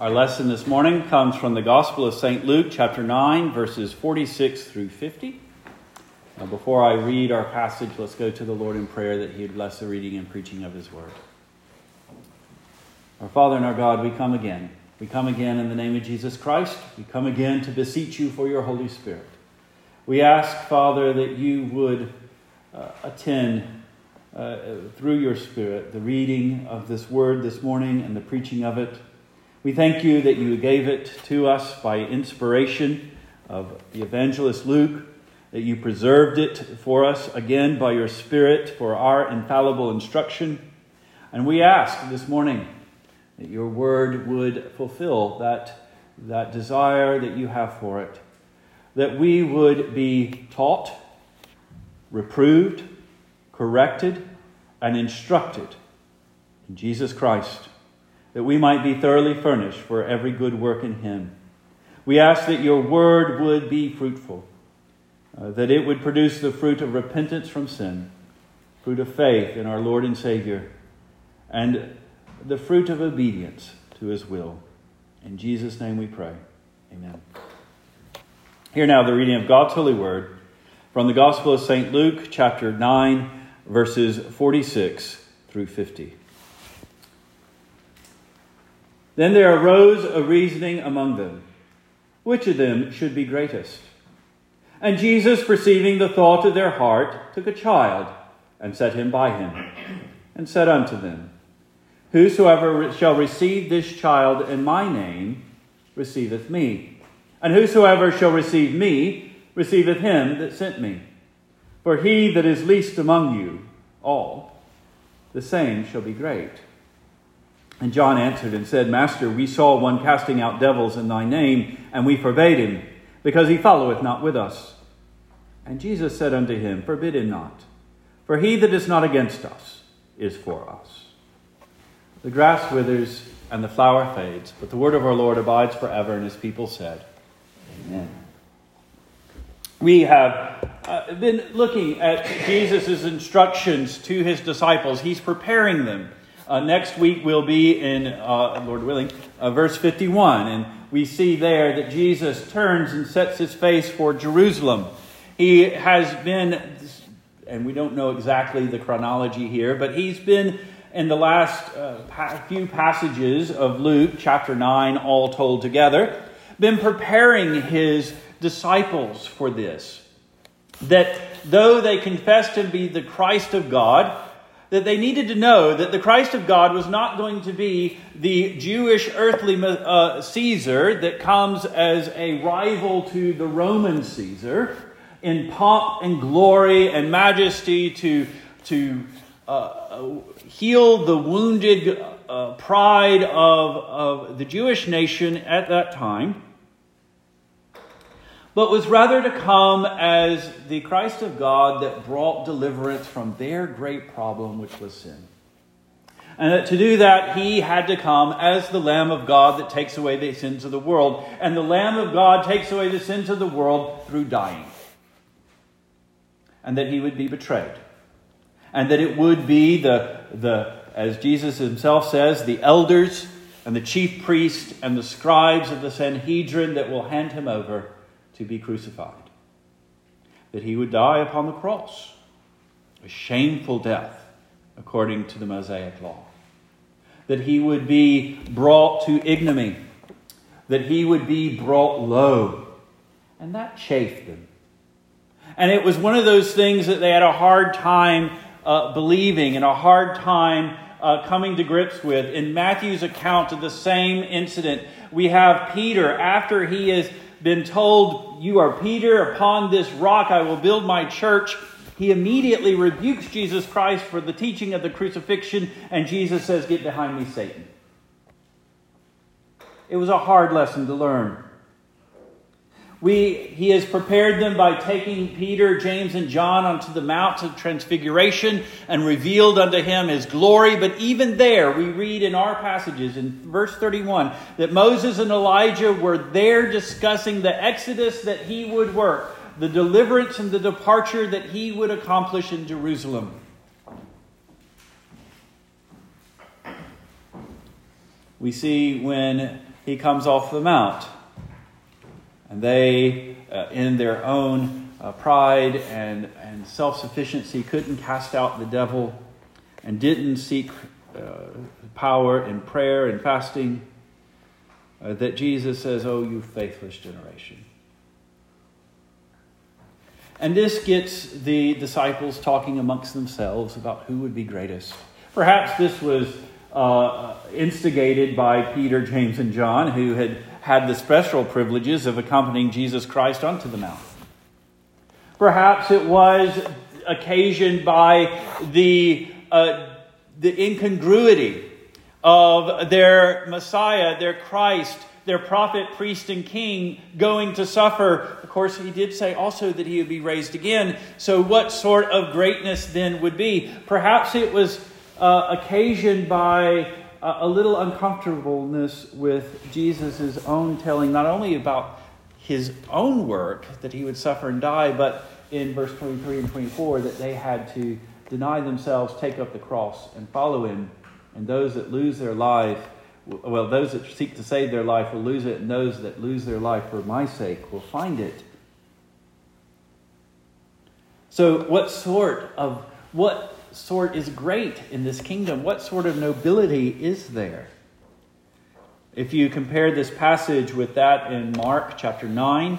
Our lesson this morning comes from the Gospel of St. Luke, chapter 9, verses 46 through 50. Now, before I read our passage, let's go to the Lord in prayer that He would bless the reading and preaching of His word. Our Father and our God, we come again. We come again in the name of Jesus Christ. We come again to beseech you for your Holy Spirit. We ask, Father, that you would uh, attend uh, through your Spirit the reading of this word this morning and the preaching of it. We thank you that you gave it to us by inspiration of the evangelist Luke, that you preserved it for us again by your Spirit for our infallible instruction. And we ask this morning that your word would fulfill that, that desire that you have for it, that we would be taught, reproved, corrected, and instructed in Jesus Christ that we might be thoroughly furnished for every good work in Him. We ask that your word would be fruitful, uh, that it would produce the fruit of repentance from sin, fruit of faith in our Lord and Savior, and the fruit of obedience to His will. In Jesus' name we pray. Amen. Hear now the reading of God's holy word from the Gospel of St. Luke, chapter 9, verses 46 through 50. Then there arose a reasoning among them which of them should be greatest? And Jesus, perceiving the thought of their heart, took a child and set him by him, and said unto them, Whosoever shall receive this child in my name receiveth me, and whosoever shall receive me receiveth him that sent me. For he that is least among you all, the same shall be great. And John answered and said, Master, we saw one casting out devils in thy name, and we forbade him, because he followeth not with us. And Jesus said unto him, Forbid him not, for he that is not against us is for us. The grass withers and the flower fades, but the word of our Lord abides forever, and his people said, Amen. We have uh, been looking at Jesus' instructions to his disciples. He's preparing them uh, next week we'll be in, uh, Lord willing, uh, verse 51. And we see there that Jesus turns and sets his face for Jerusalem. He has been, and we don't know exactly the chronology here, but he's been in the last uh, few passages of Luke, chapter 9, all told together, been preparing his disciples for this. That though they confessed him to be the Christ of God, that they needed to know that the Christ of God was not going to be the Jewish earthly uh, Caesar that comes as a rival to the Roman Caesar in pomp and glory and majesty to, to uh, heal the wounded uh, pride of, of the Jewish nation at that time but was rather to come as the Christ of God that brought deliverance from their great problem, which was sin. And that to do that, he had to come as the Lamb of God that takes away the sins of the world. And the Lamb of God takes away the sins of the world through dying. And that he would be betrayed. And that it would be the, the as Jesus himself says, the elders and the chief priests and the scribes of the Sanhedrin that will hand him over to be crucified, that he would die upon the cross, a shameful death according to the Mosaic law, that he would be brought to ignominy, that he would be brought low. And that chafed them. And it was one of those things that they had a hard time uh, believing and a hard time uh, coming to grips with. In Matthew's account of the same incident, we have Peter, after he is been told, You are Peter, upon this rock I will build my church, he immediately rebukes Jesus Christ for the teaching of the crucifixion, and Jesus says, Get behind me, Satan. It was a hard lesson to learn. We, he has prepared them by taking Peter, James, and John onto the Mount of Transfiguration and revealed unto him his glory. But even there, we read in our passages in verse 31 that Moses and Elijah were there discussing the exodus that he would work, the deliverance and the departure that he would accomplish in Jerusalem. We see when he comes off the mount. And they, uh, in their own uh, pride and, and self sufficiency, couldn't cast out the devil and didn't seek uh, power in prayer and fasting. Uh, that Jesus says, Oh, you faithless generation. And this gets the disciples talking amongst themselves about who would be greatest. Perhaps this was uh, instigated by Peter, James, and John, who had had the special privileges of accompanying Jesus Christ onto the mountain. Perhaps it was occasioned by the, uh, the incongruity of their Messiah, their Christ, their prophet, priest, and king going to suffer. Of course, he did say also that he would be raised again. So, what sort of greatness then would be? Perhaps it was uh, occasioned by a little uncomfortableness with Jesus' own telling, not only about his own work, that he would suffer and die, but in verse 23 and 24, that they had to deny themselves, take up the cross, and follow him. And those that lose their life, well, those that seek to save their life will lose it, and those that lose their life for my sake will find it. So, what sort of, what sort is great in this kingdom? What sort of nobility is there? If you compare this passage with that in Mark chapter 9,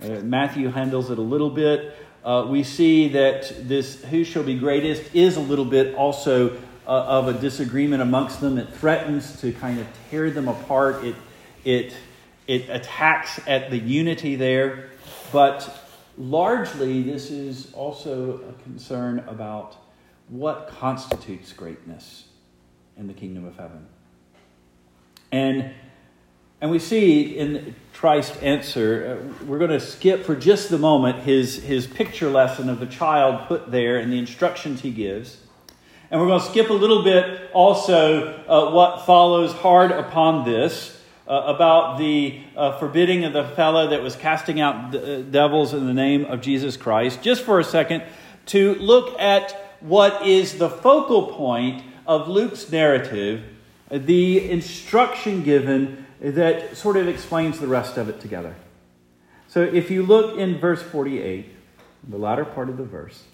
uh, Matthew handles it a little bit. Uh, we see that this who shall be greatest is a little bit also uh, of a disagreement amongst them. It threatens to kind of tear them apart. It, it, it attacks at the unity there. But largely, this is also a concern about what constitutes greatness in the kingdom of heaven. And, and we see in Christ's answer, uh, we're going to skip for just the moment his, his picture lesson of the child put there and the instructions he gives. And we're going to skip a little bit also uh, what follows hard upon this. Uh, about the uh, forbidding of the fellow that was casting out d- uh, devils in the name of Jesus Christ, just for a second, to look at what is the focal point of Luke's narrative, the instruction given that sort of explains the rest of it together. So if you look in verse 48, the latter part of the verse,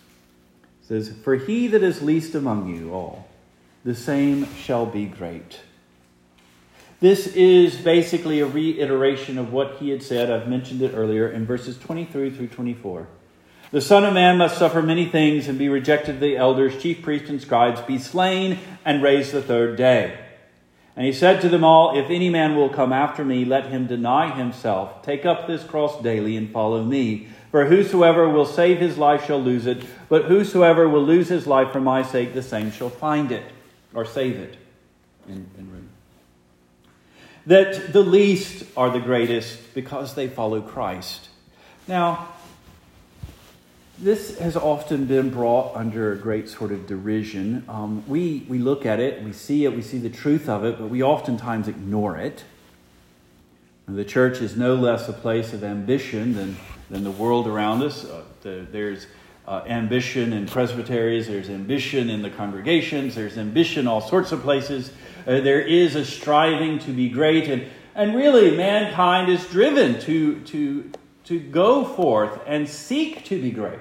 says, For he that is least among you all, the same shall be great. This is basically a reiteration of what he had said. I've mentioned it earlier in verses 23 through 24. The Son of Man must suffer many things and be rejected of the elders, chief priests, and scribes, be slain, and raised the third day. And he said to them all, If any man will come after me, let him deny himself, take up this cross daily, and follow me. For whosoever will save his life shall lose it, but whosoever will lose his life for my sake, the same shall find it, or save it. In, in. That the least are the greatest because they follow Christ. Now, this has often been brought under a great sort of derision. Um, we, we look at it, we see it, we see the truth of it, but we oftentimes ignore it. And the church is no less a place of ambition than, than the world around us. Uh, the, there's uh, ambition in presbyteries, there's ambition in the congregations, there's ambition all sorts of places. Uh, there is a striving to be great, and, and really mankind is driven to, to to go forth and seek to be great.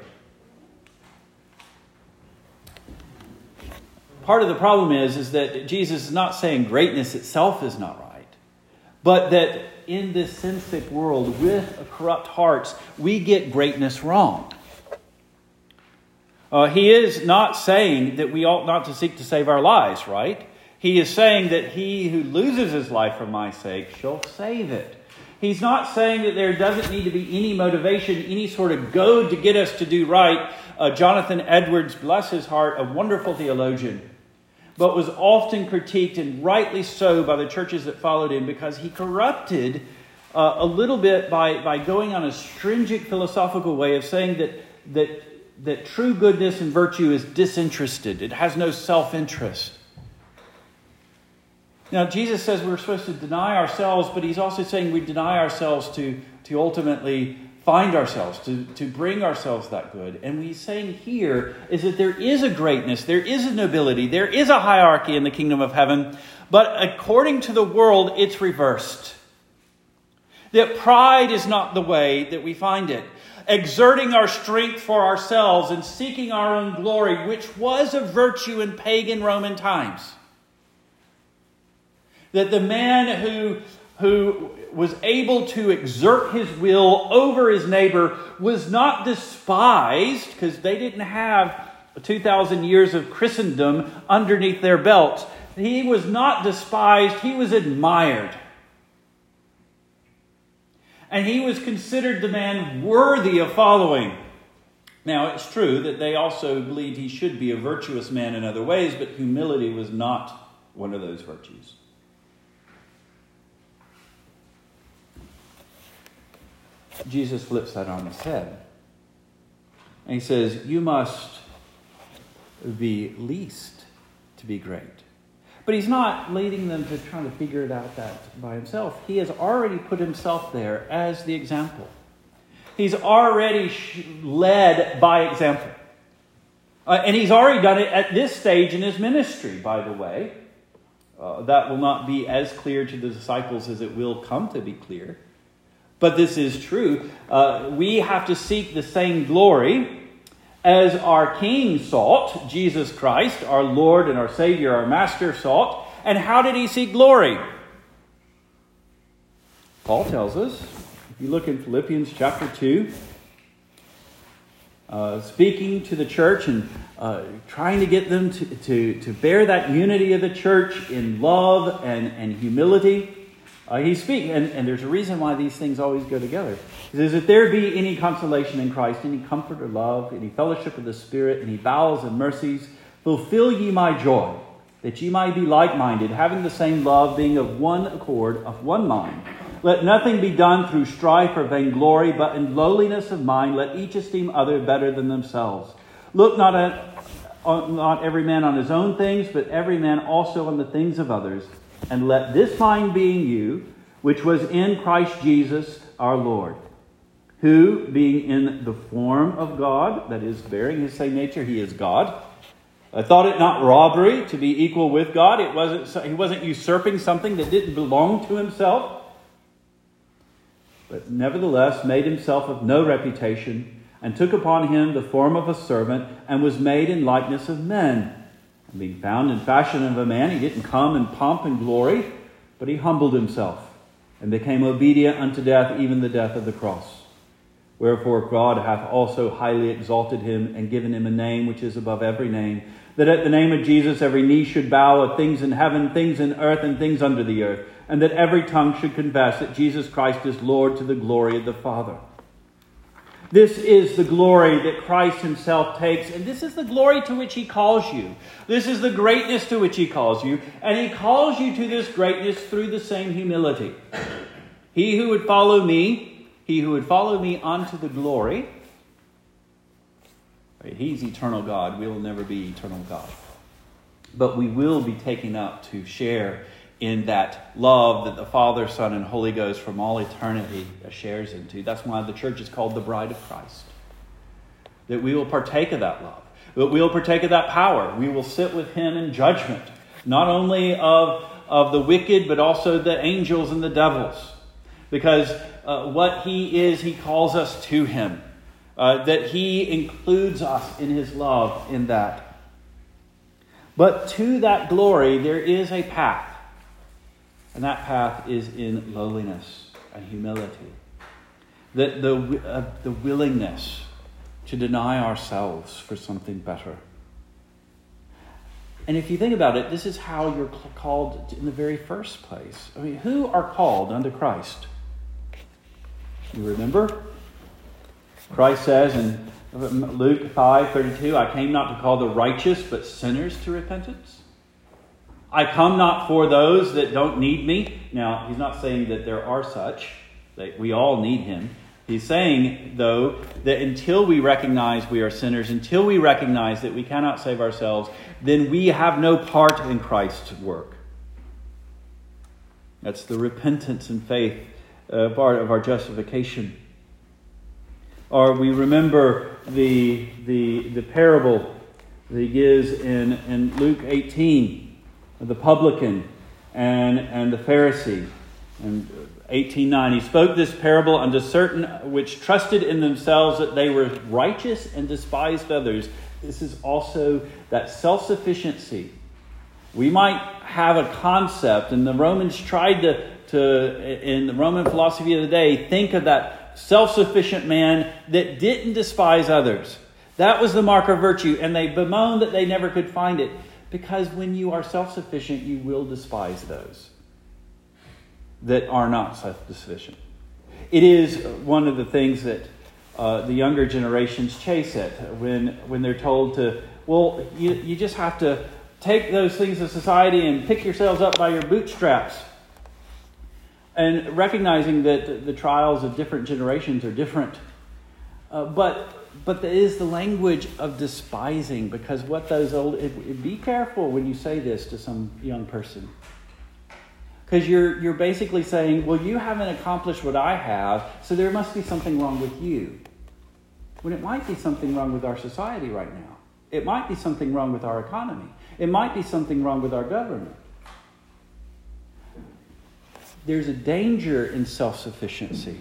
Part of the problem is, is that Jesus is not saying greatness itself is not right, but that in this sin sick world with corrupt hearts, we get greatness wrong. Uh, he is not saying that we ought not to seek to save our lives, right? He is saying that he who loses his life for my sake shall save it. He's not saying that there doesn't need to be any motivation, any sort of goad to get us to do right. Uh, Jonathan Edwards, bless his heart, a wonderful theologian, but was often critiqued, and rightly so, by the churches that followed him because he corrupted uh, a little bit by, by going on a stringent philosophical way of saying that, that, that true goodness and virtue is disinterested, it has no self interest. Now, Jesus says we're supposed to deny ourselves, but he's also saying we deny ourselves to, to ultimately find ourselves, to, to bring ourselves that good. And what he's saying here is that there is a greatness, there is a nobility, there is a hierarchy in the kingdom of heaven, but according to the world, it's reversed. That pride is not the way that we find it. Exerting our strength for ourselves and seeking our own glory, which was a virtue in pagan Roman times. That the man who, who was able to exert his will over his neighbor was not despised because they didn't have 2,000 years of Christendom underneath their belts. He was not despised, he was admired. And he was considered the man worthy of following. Now, it's true that they also believed he should be a virtuous man in other ways, but humility was not one of those virtues. Jesus flips that on his head. And he says, You must be least to be great. But he's not leading them to trying to figure it out that by himself. He has already put himself there as the example. He's already led by example. Uh, and he's already done it at this stage in his ministry, by the way. Uh, that will not be as clear to the disciples as it will come to be clear. But this is true. Uh, we have to seek the same glory as our King sought, Jesus Christ, our Lord and our Savior, our Master sought. And how did he seek glory? Paul tells us, if you look in Philippians chapter 2, uh, speaking to the church and uh, trying to get them to, to, to bear that unity of the church in love and, and humility. Uh, he's speaking, and, and there's a reason why these things always go together. He says, If there be any consolation in Christ, any comfort or love, any fellowship of the Spirit, any bowels and mercies, fulfill ye my joy, that ye might be like minded, having the same love, being of one accord, of one mind. Let nothing be done through strife or vainglory, but in lowliness of mind, let each esteem other better than themselves. Look not at not every man on his own things, but every man also on the things of others. And let this mind be in you, which was in Christ Jesus our Lord, who, being in the form of God, that is, bearing his same nature, he is God. I thought it not robbery to be equal with God. It wasn't, he wasn't usurping something that didn't belong to himself, but nevertheless made himself of no reputation and took upon him the form of a servant and was made in likeness of men. Being found in fashion of a man, he didn't come in pomp and glory, but he humbled himself and became obedient unto death, even the death of the cross. Wherefore God hath also highly exalted him and given him a name which is above every name, that at the name of Jesus every knee should bow of things in heaven, things in earth, and things under the earth, and that every tongue should confess that Jesus Christ is Lord to the glory of the Father. This is the glory that Christ Himself takes, and this is the glory to which He calls you. This is the greatness to which He calls you, and He calls you to this greatness through the same humility. He who would follow me, he who would follow me unto the glory, He's eternal God. We will never be eternal God. But we will be taken up to share in that love that the Father, Son, and Holy Ghost from all eternity shares into. That's why the church is called the bride of Christ. That we will partake of that love, that we will partake of that power. We will sit with Him in judgment, not only of, of the wicked, but also the angels and the devils. Because uh, what He is, He calls us to Him. Uh, that He includes us in His love in that. But to that glory, there is a path. And that path is in lowliness and humility. The, the, uh, the willingness to deny ourselves for something better. And if you think about it, this is how you're called in the very first place. I mean, who are called unto Christ? You remember? Christ says in Luke 5 32, I came not to call the righteous, but sinners to repentance. I come not for those that don't need me. Now, he's not saying that there are such, that we all need him. He's saying, though, that until we recognize we are sinners, until we recognize that we cannot save ourselves, then we have no part in Christ's work. That's the repentance and faith uh, part of our justification. Or we remember the, the, the parable that he gives in, in Luke 18 the publican and, and the Pharisee. And 18:9 He spoke this parable unto certain which trusted in themselves that they were righteous and despised others. This is also that self-sufficiency. We might have a concept, and the Romans tried to, to in the Roman philosophy of the day, think of that self-sufficient man that didn't despise others. That was the mark of virtue, and they bemoaned that they never could find it. Because when you are self-sufficient, you will despise those that are not self sufficient. It is one of the things that uh, the younger generations chase at when, when they're told to, well, you, you just have to take those things of society and pick yourselves up by your bootstraps. And recognizing that the trials of different generations are different. Uh, but but there is the language of despising because what those old it, be careful when you say this to some young person because you're, you're basically saying, well, you haven't accomplished what I have, so there must be something wrong with you. When it might be something wrong with our society right now. It might be something wrong with our economy. It might be something wrong with our government. There's a danger in self sufficiency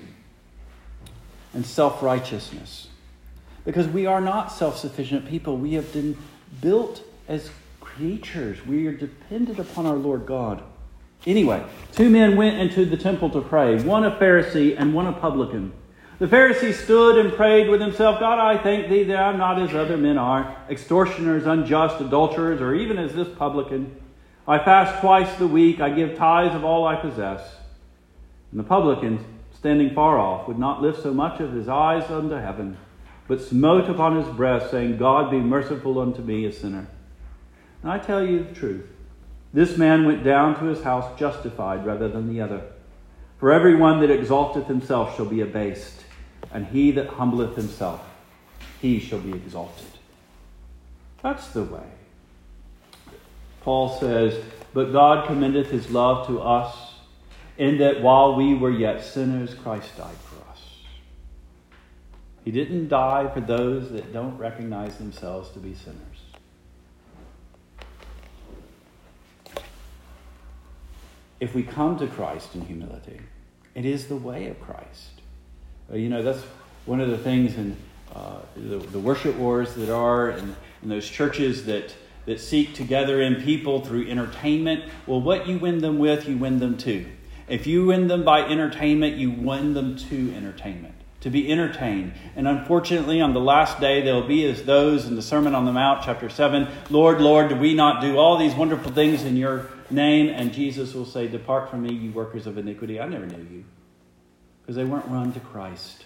and self righteousness because we are not self sufficient people. We have been built as creatures, we are dependent upon our Lord God. Anyway, two men went into the temple to pray, one a Pharisee and one a publican. The Pharisee stood and prayed with himself, God, I thank thee that I'm not as other men are, extortioners, unjust, adulterers, or even as this publican. I fast twice the week, I give tithes of all I possess. And the publican, standing far off, would not lift so much of his eyes unto heaven, but smote upon his breast, saying, God be merciful unto me, a sinner. And I tell you the truth. This man went down to his house justified rather than the other. For every one that exalteth himself shall be abased, and he that humbleth himself, he shall be exalted. That's the way. Paul says, But God commendeth his love to us, in that while we were yet sinners, Christ died. He didn't die for those that don't recognize themselves to be sinners. if we come to Christ in humility, it is the way of Christ. Uh, you know, that's one of the things in uh, the, the, worship wars that are in, those churches that, that seek to gather in people through entertainment. Well, what you win them with, you win them to. If you win them by entertainment, you win them to entertainment, to be entertained. And unfortunately, on the last day, they'll be as those in the Sermon on the Mount, chapter 7 Lord, Lord, do we not do all these wonderful things in your name, and Jesus will say, Depart from me, you workers of iniquity. I never knew you. Because they weren't run to Christ.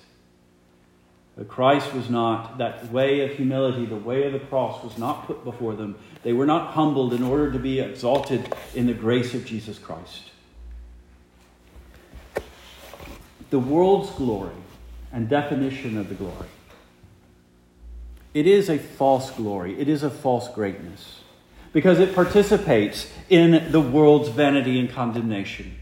But Christ was not, that way of humility, the way of the cross was not put before them. They were not humbled in order to be exalted in the grace of Jesus Christ. The world's glory and definition of the glory. It is a false glory. It is a false greatness because it participates in the world's vanity and condemnation.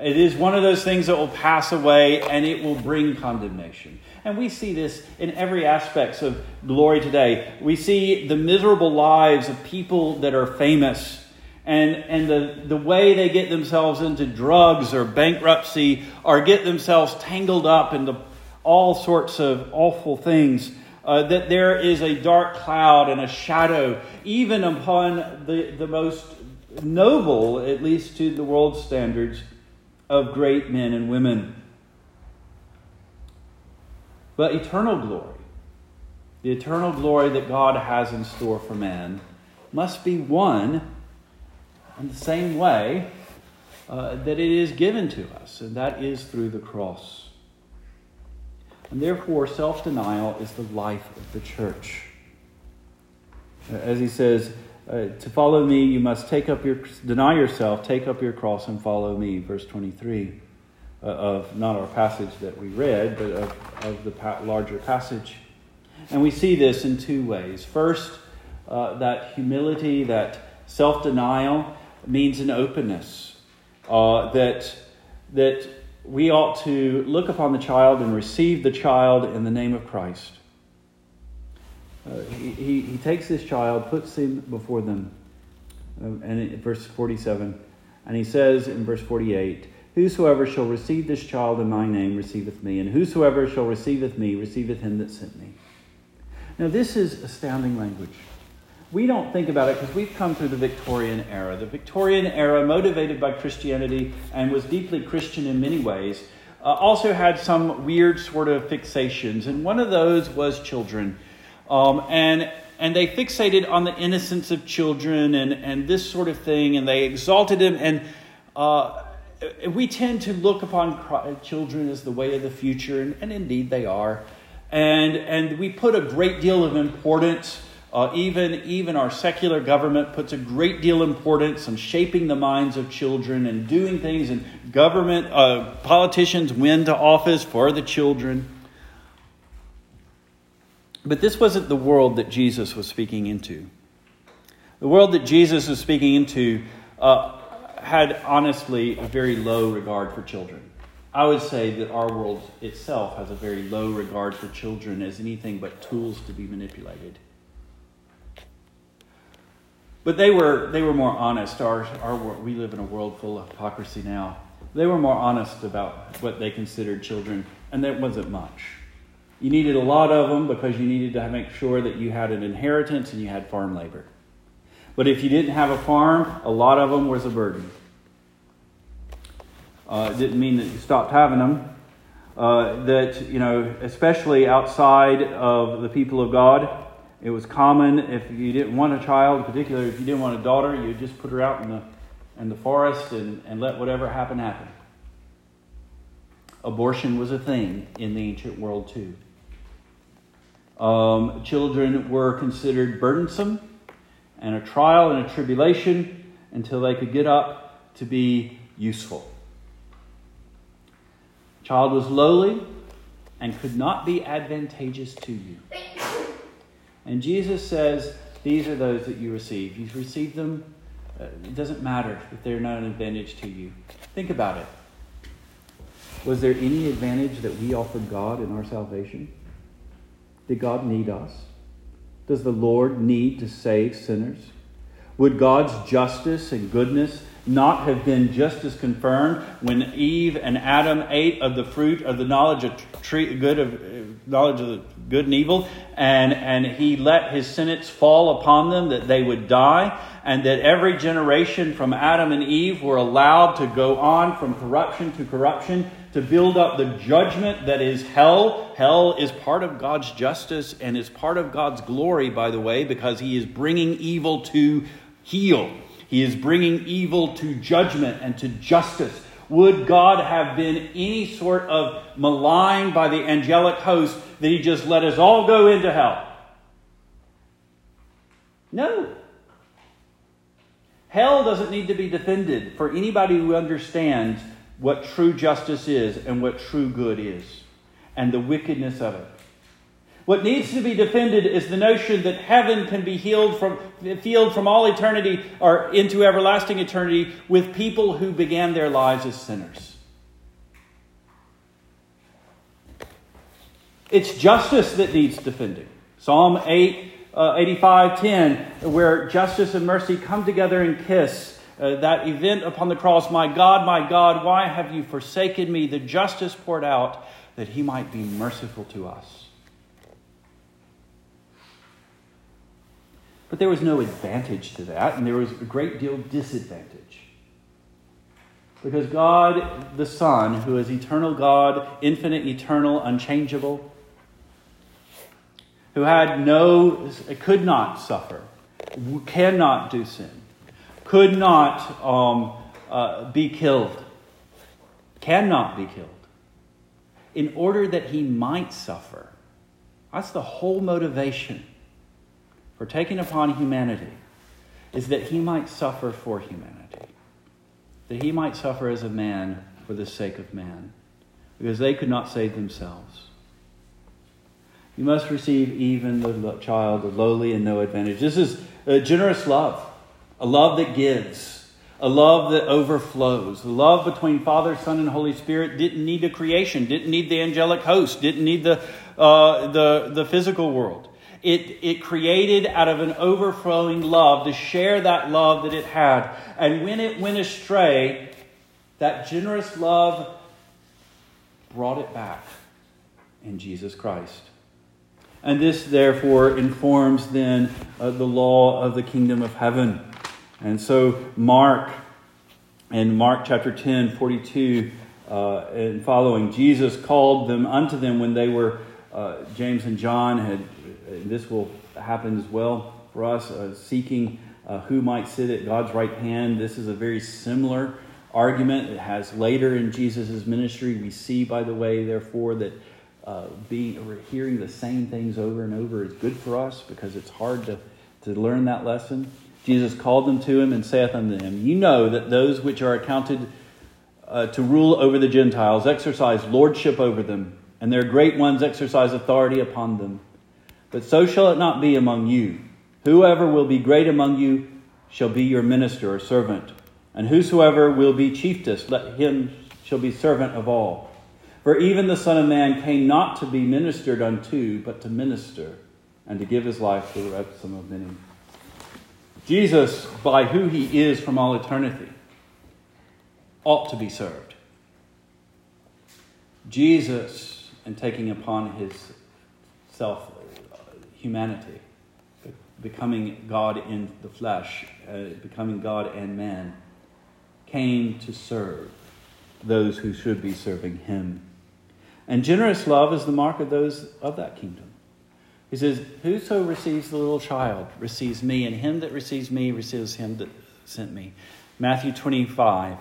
It is one of those things that will pass away and it will bring condemnation. And we see this in every aspect of glory today. We see the miserable lives of people that are famous and, and the, the way they get themselves into drugs or bankruptcy or get themselves tangled up into all sorts of awful things uh, that there is a dark cloud and a shadow, even upon the, the most noble, at least to the world's standards, of great men and women. But eternal glory, the eternal glory that God has in store for man, must be won in the same way uh, that it is given to us, and that is through the cross. And therefore, self denial is the life of the church. As he says, uh, to follow me, you must take up your, deny yourself, take up your cross, and follow me. Verse 23 uh, of not our passage that we read, but of, of the pa- larger passage. And we see this in two ways. First, uh, that humility, that self denial, means an openness. Uh, that, that we ought to look upon the child and receive the child in the name of Christ. Uh, he, he, takes this child, puts him before them, um, and in verse 47, and he says in verse 48, Whosoever shall receive this child in my name receiveth me, and whosoever shall receiveth me receiveth him that sent me. Now, this is astounding language. We don't think about it because we've come through the Victorian era. The Victorian era, motivated by Christianity and was deeply Christian in many ways, uh, also had some weird sort of fixations, and one of those was children. Um, and and they fixated on the innocence of children and, and this sort of thing, and they exalted them. And uh, we tend to look upon children as the way of the future, and, and indeed they are. And, and we put a great deal of importance, uh, even, even our secular government puts a great deal of importance on shaping the minds of children and doing things, and government, uh, politicians win to office for the children. But this wasn't the world that Jesus was speaking into. The world that Jesus was speaking into uh, had honestly a very low regard for children. I would say that our world itself has a very low regard for children as anything but tools to be manipulated. But they were, they were more honest. Our, our, we live in a world full of hypocrisy now. They were more honest about what they considered children, and that wasn't much. You needed a lot of them because you needed to make sure that you had an inheritance and you had farm labor. But if you didn't have a farm, a lot of them was a burden. Uh, it didn't mean that you stopped having them. Uh, that, you know, especially outside of the people of God, it was common if you didn't want a child, particularly if you didn't want a daughter, you'd just put her out in the, in the forest and, and let whatever happen happen. Abortion was a thing in the ancient world, too. Um, children were considered burdensome and a trial and a tribulation until they could get up to be useful. Child was lowly and could not be advantageous to you. And Jesus says, These are those that you receive. You've received them, uh, it doesn't matter if they're not an advantage to you. Think about it. Was there any advantage that we offered God in our salvation? Did God need us? Does the Lord need to save sinners? Would God's justice and goodness not have been just as confirmed when Eve and Adam ate of the fruit of the knowledge of tree, good of knowledge of good and evil, and, and he let his sentence fall upon them that they would die, and that every generation from Adam and Eve were allowed to go on from corruption to corruption to build up the judgment that is hell. Hell is part of God's justice and is part of God's glory, by the way, because He is bringing evil to heel. He is bringing evil to judgment and to justice. Would God have been any sort of maligned by the angelic host that He just let us all go into hell? No. Hell doesn't need to be defended for anybody who understands what true justice is and what true good is, and the wickedness of it. What needs to be defended is the notion that heaven can be healed from, healed from all eternity or into everlasting eternity with people who began their lives as sinners. It's justice that needs defending. Psalm 8, uh, 85 10, where justice and mercy come together and kiss uh, that event upon the cross My God, my God, why have you forsaken me? The justice poured out that he might be merciful to us. But there was no advantage to that, and there was a great deal of disadvantage. Because God, the Son, who is eternal God, infinite, eternal, unchangeable, who had no, could not suffer, cannot do sin, could not um, uh, be killed, cannot be killed, in order that he might suffer. That's the whole motivation for taking upon humanity, is that he might suffer for humanity, that he might suffer as a man for the sake of man, because they could not save themselves. You must receive even the child, the lowly and no advantage. This is a generous love a love that gives, a love that overflows. The love between Father, Son, and Holy Spirit didn't need a creation, didn't need the angelic host, didn't need the, uh, the, the physical world. It, it created out of an overflowing love to share that love that it had. And when it went astray, That generous love brought it back in Jesus Christ. And this, therefore, informs then uh, the law of the kingdom of heaven. And so, Mark, in Mark chapter 10, 42 uh, and following, Jesus called them unto them when they were, uh, James and John had, this will happen as well for us, uh, seeking uh, who might sit at God's right hand. This is a very similar argument. It has later in Jesus' ministry. We see, by the way, therefore, that uh, being hearing the same things over and over is good for us because it's hard to, to learn that lesson. Jesus called them to him and saith unto them, You know that those which are accounted uh, to rule over the Gentiles exercise lordship over them, and their great ones exercise authority upon them. But so shall it not be among you. Whoever will be great among you shall be your minister or servant, and whosoever will be chiefest, let him shall be servant of all. For even the Son of Man came not to be ministered unto, but to minister, and to give his life for the ransom of many. Jesus, by who he is from all eternity, ought to be served. Jesus, in taking upon his self humanity, becoming God in the flesh, uh, becoming God and man, came to serve those who should be serving him. And generous love is the mark of those of that kingdom. He says, Whoso receives the little child receives me, and him that receives me receives him that sent me. Matthew 25,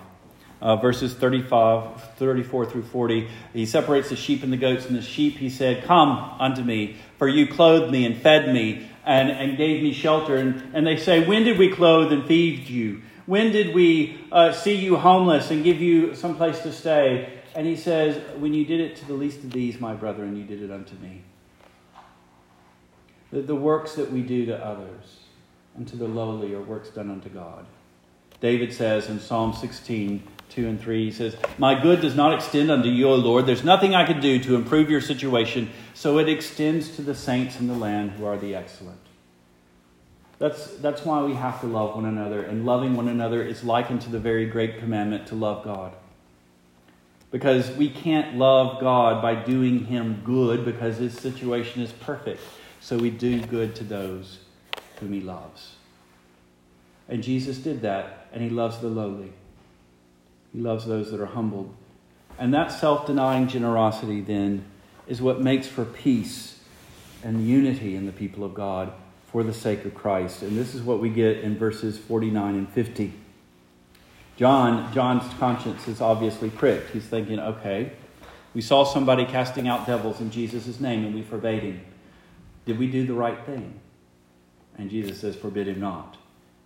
uh, verses 35, 34 through 40. He separates the sheep and the goats. And the sheep, he said, Come unto me, for you clothed me and fed me and, and gave me shelter. And, and they say, When did we clothe and feed you? When did we uh, see you homeless and give you some place to stay? And he says, When you did it to the least of these, my brethren, you did it unto me. The, the works that we do to others, unto the lowly, are works done unto God. David says in Psalm 16, 2 and 3, he says, My good does not extend unto you, O Lord. There's nothing I could do to improve your situation, so it extends to the saints in the land who are the excellent. That's, that's why we have to love one another, and loving one another is likened to the very great commandment to love God because we can't love God by doing Him good because His situation is perfect. So we do good to those whom He loves. And Jesus did that, and He loves the lowly. He loves those that are humbled. And that self denying generosity then is what makes for peace and unity in the people of God for the sake of Christ. And this is what we get in verses 49 and 50. John, John's conscience is obviously pricked. He's thinking, okay, we saw somebody casting out devils in Jesus' name and we forbade him. Did we do the right thing? And Jesus says, forbid him not,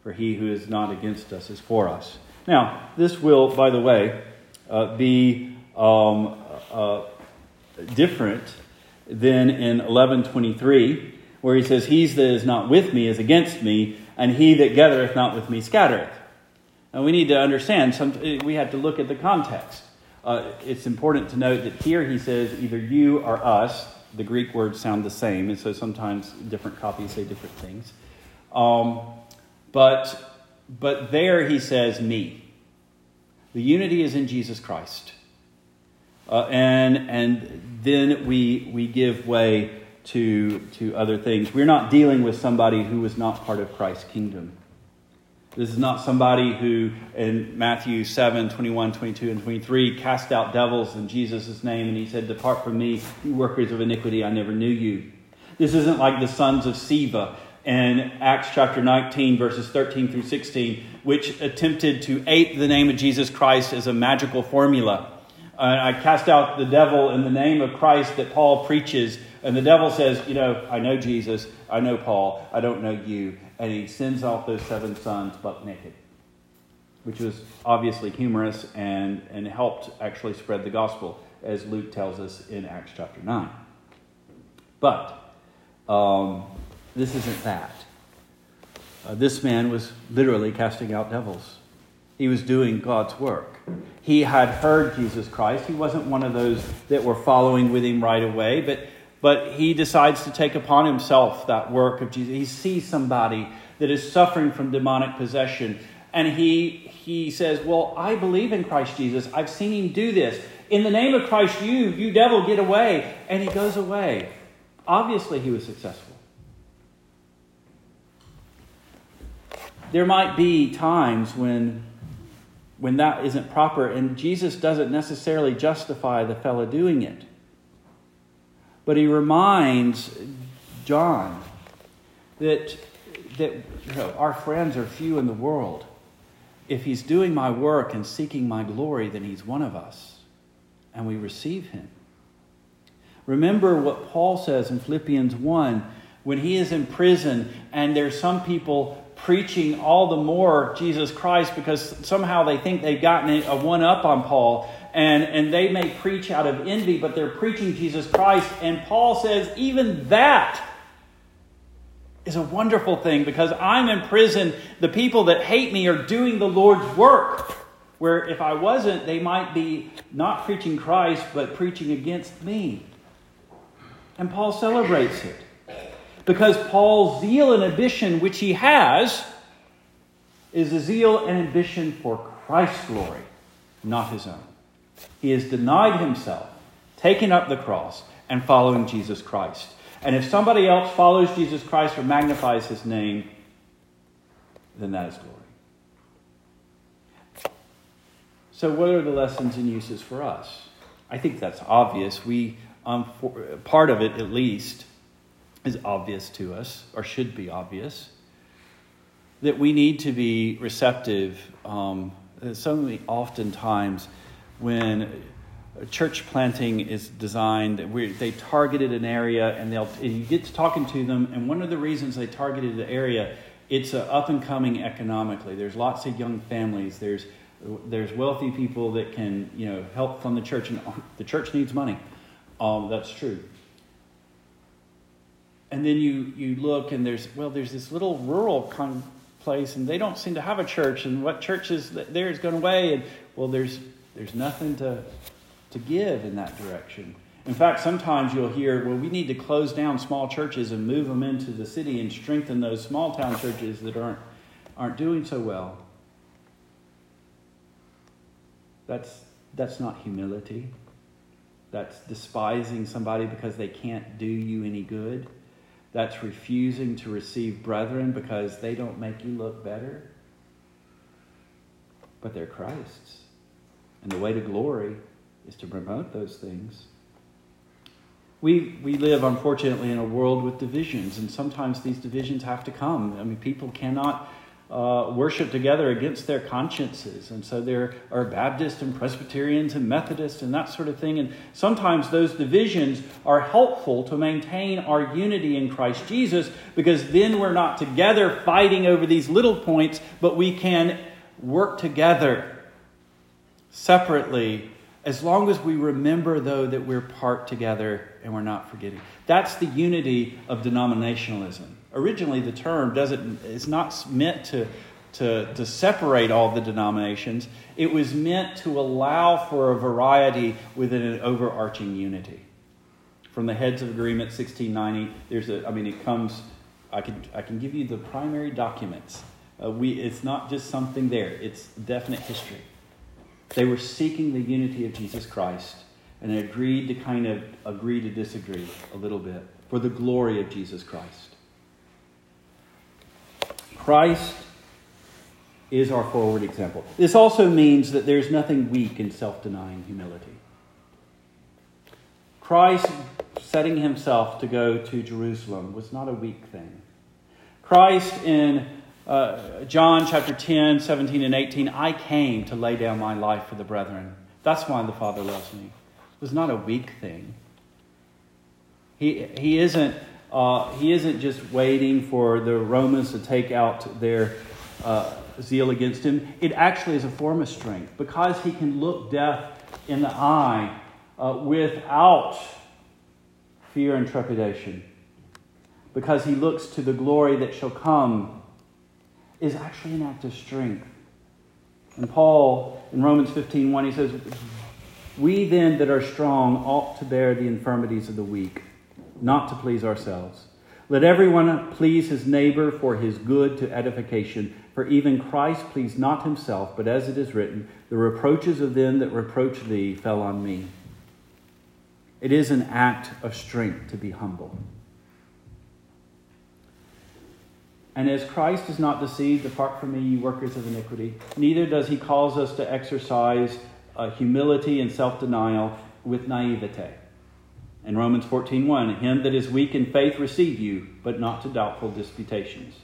for he who is not against us is for us. Now, this will, by the way, uh, be um, uh, different than in 1123, where he says, He that is not with me is against me, and he that gathereth not with me scattereth. And we need to understand, some, we have to look at the context. Uh, it's important to note that here he says either you or us. The Greek words sound the same, and so sometimes different copies say different things. Um, but, but there he says me. The unity is in Jesus Christ. Uh, and, and then we, we give way to, to other things. We're not dealing with somebody who is not part of Christ's kingdom. This is not somebody who, in Matthew 7 21, 22, and 23, cast out devils in Jesus' name and he said, Depart from me, you workers of iniquity, I never knew you. This isn't like the sons of Sceva in Acts chapter 19, verses 13 through 16, which attempted to ape the name of Jesus Christ as a magical formula. Uh, I cast out the devil in the name of Christ that Paul preaches. And the devil says, You know, I know Jesus, I know Paul, I don't know you and he sends off those seven sons buck naked, which was obviously humorous and, and helped actually spread the gospel, as Luke tells us in Acts chapter 9. But um, this isn't that. Uh, this man was literally casting out devils. He was doing God's work. He had heard Jesus Christ. He wasn't one of those that were following with him right away, but but he decides to take upon himself that work of Jesus. He sees somebody that is suffering from demonic possession, and he he says, Well, I believe in Christ Jesus. I've seen him do this. In the name of Christ, you, you devil, get away. And he goes away. Obviously, he was successful. There might be times when, when that isn't proper, and Jesus doesn't necessarily justify the fellow doing it. But he reminds John that, that you know, our friends are few in the world. If he's doing my work and seeking my glory, then he's one of us, and we receive him. Remember what Paul says in Philippians 1 when he is in prison and there's some people preaching all the more Jesus Christ because somehow they think they've gotten a one up on Paul and, and they may preach out of envy, but they're preaching Jesus Christ. And Paul says, even that is a wonderful thing because I'm in prison. The people that hate me are doing the Lord's work. Where if I wasn't, they might be not preaching Christ, but preaching against me. And Paul celebrates it. Because Paul's zeal and ambition, which he has, is a zeal and ambition for Christ's glory, not his own. He has denied himself, taken up the cross, and following Jesus Christ. And if somebody else follows Jesus Christ or magnifies his name, then that is glory. So, what are the lessons and uses for us? I think that's obvious. We, um, for, part of it at least, is obvious to us, or should be obvious, that we need to be receptive. Um, so many oftentimes when church planting is designed, they targeted an area, and they'll and you get to talking to them, and one of the reasons they targeted the area, it's up and coming economically. There's lots of young families. There's there's wealthy people that can you know help fund the church, and the church needs money. Um, that's true and then you, you look and there's, well, there's this little rural of place and they don't seem to have a church and what church is there is going away and well, there's, there's nothing to, to give in that direction. In fact, sometimes you'll hear, well, we need to close down small churches and move them into the city and strengthen those small town churches that aren't, aren't doing so well. That's, that's not humility. That's despising somebody because they can't do you any good. That's refusing to receive brethren because they don't make you look better. But they're Christ's. And the way to glory is to promote those things. We, we live, unfortunately, in a world with divisions, and sometimes these divisions have to come. I mean, people cannot uh, worship together against their consciences. And so there are Baptists and Presbyterians and Methodists and that sort of thing. And sometimes those divisions are helpful to maintain our unity in Christ Jesus because then we're not together fighting over these little points, but we can work together separately as long as we remember, though, that we're part together and we're not forgetting. That's the unity of denominationalism originally the term doesn't is not meant to to, to separate all the denominations. It was meant to allow for a variety within an overarching unity. From the Heads of Agreement 1690, there's a, I mean, it comes, I can, I can give you the primary documents. Uh, we, it's not just something there, it's definite history. They were seeking the unity of Jesus Christ and agreed to kind of agree to disagree a little bit for the glory of Jesus Christ. Christ is our forward example. This also means that there's nothing weak in self denying humility. Christ setting himself to go to Jerusalem was not a weak thing. Christ in uh, John chapter 10, 17, and 18, I came to lay down my life for the brethren. That's why the Father loves me. It was not a weak thing. He, he isn't uh, he isn't just waiting for the Romans to take out their uh, zeal against him. It actually is a form of strength because he can look death in the eye uh, without fear and trepidation. Because he looks to the glory that shall come, is actually an act of strength. And Paul, in Romans 15 1, he says, We then that are strong ought to bear the infirmities of the weak not to please ourselves. Let everyone please his neighbor for his good to edification. For even Christ pleased not himself, but as it is written, the reproaches of them that reproach thee fell on me. It is an act of strength to be humble. And as Christ is not deceived, depart from me, you workers of iniquity, neither does he cause us to exercise uh, humility and self denial with naivete. In Romans 14:1, him that is weak in faith receive you, but not to doubtful disputations,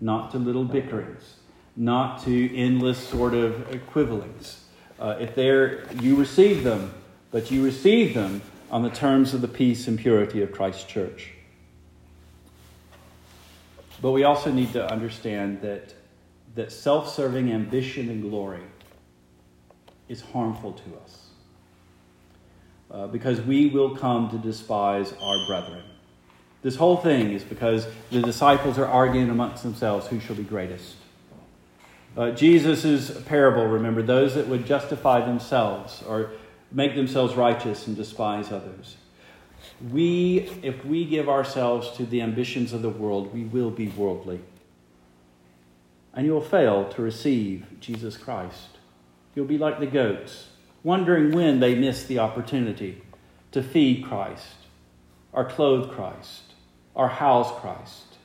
not to little bickerings, not to endless sort of equivalents. Uh, if they're, you receive them, but you receive them on the terms of the peace and purity of Christ's church. But we also need to understand that, that self serving ambition and glory is harmful to us. Uh, because we will come to despise our brethren. This whole thing is because the disciples are arguing amongst themselves who shall be greatest. Uh, Jesus' parable, remember, those that would justify themselves or make themselves righteous and despise others. We, if we give ourselves to the ambitions of the world, we will be worldly. And you will fail to receive Jesus Christ. You'll be like the goats, wondering when they miss the opportunity to feed Christ, or clothe Christ, or house Christ.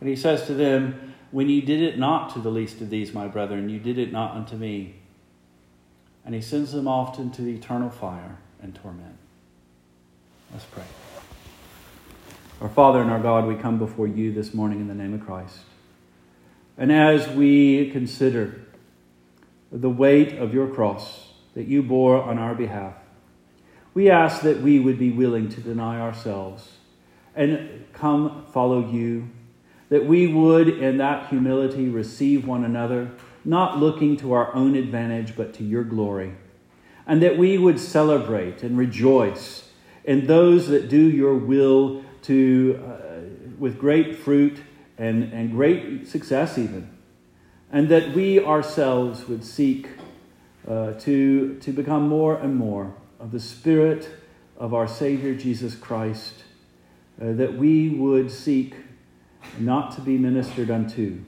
And he says to them, When you did it not to the least of these, my brethren, you did it not unto me. And he sends them off into the eternal fire and torment. Let's pray. Our Father and our God, we come before you this morning in the name of Christ. And as we consider the weight of your cross that you bore on our behalf, we ask that we would be willing to deny ourselves and come follow you, that we would, in that humility, receive one another, not looking to our own advantage, but to your glory, and that we would celebrate and rejoice in those that do your will to, uh, with great fruit and, and great success, even. And that we ourselves would seek uh, to, to become more and more of the Spirit of our Savior Jesus Christ, uh, that we would seek not to be ministered unto,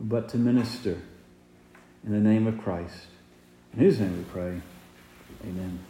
but to minister in the name of Christ. In whose name we pray. Amen.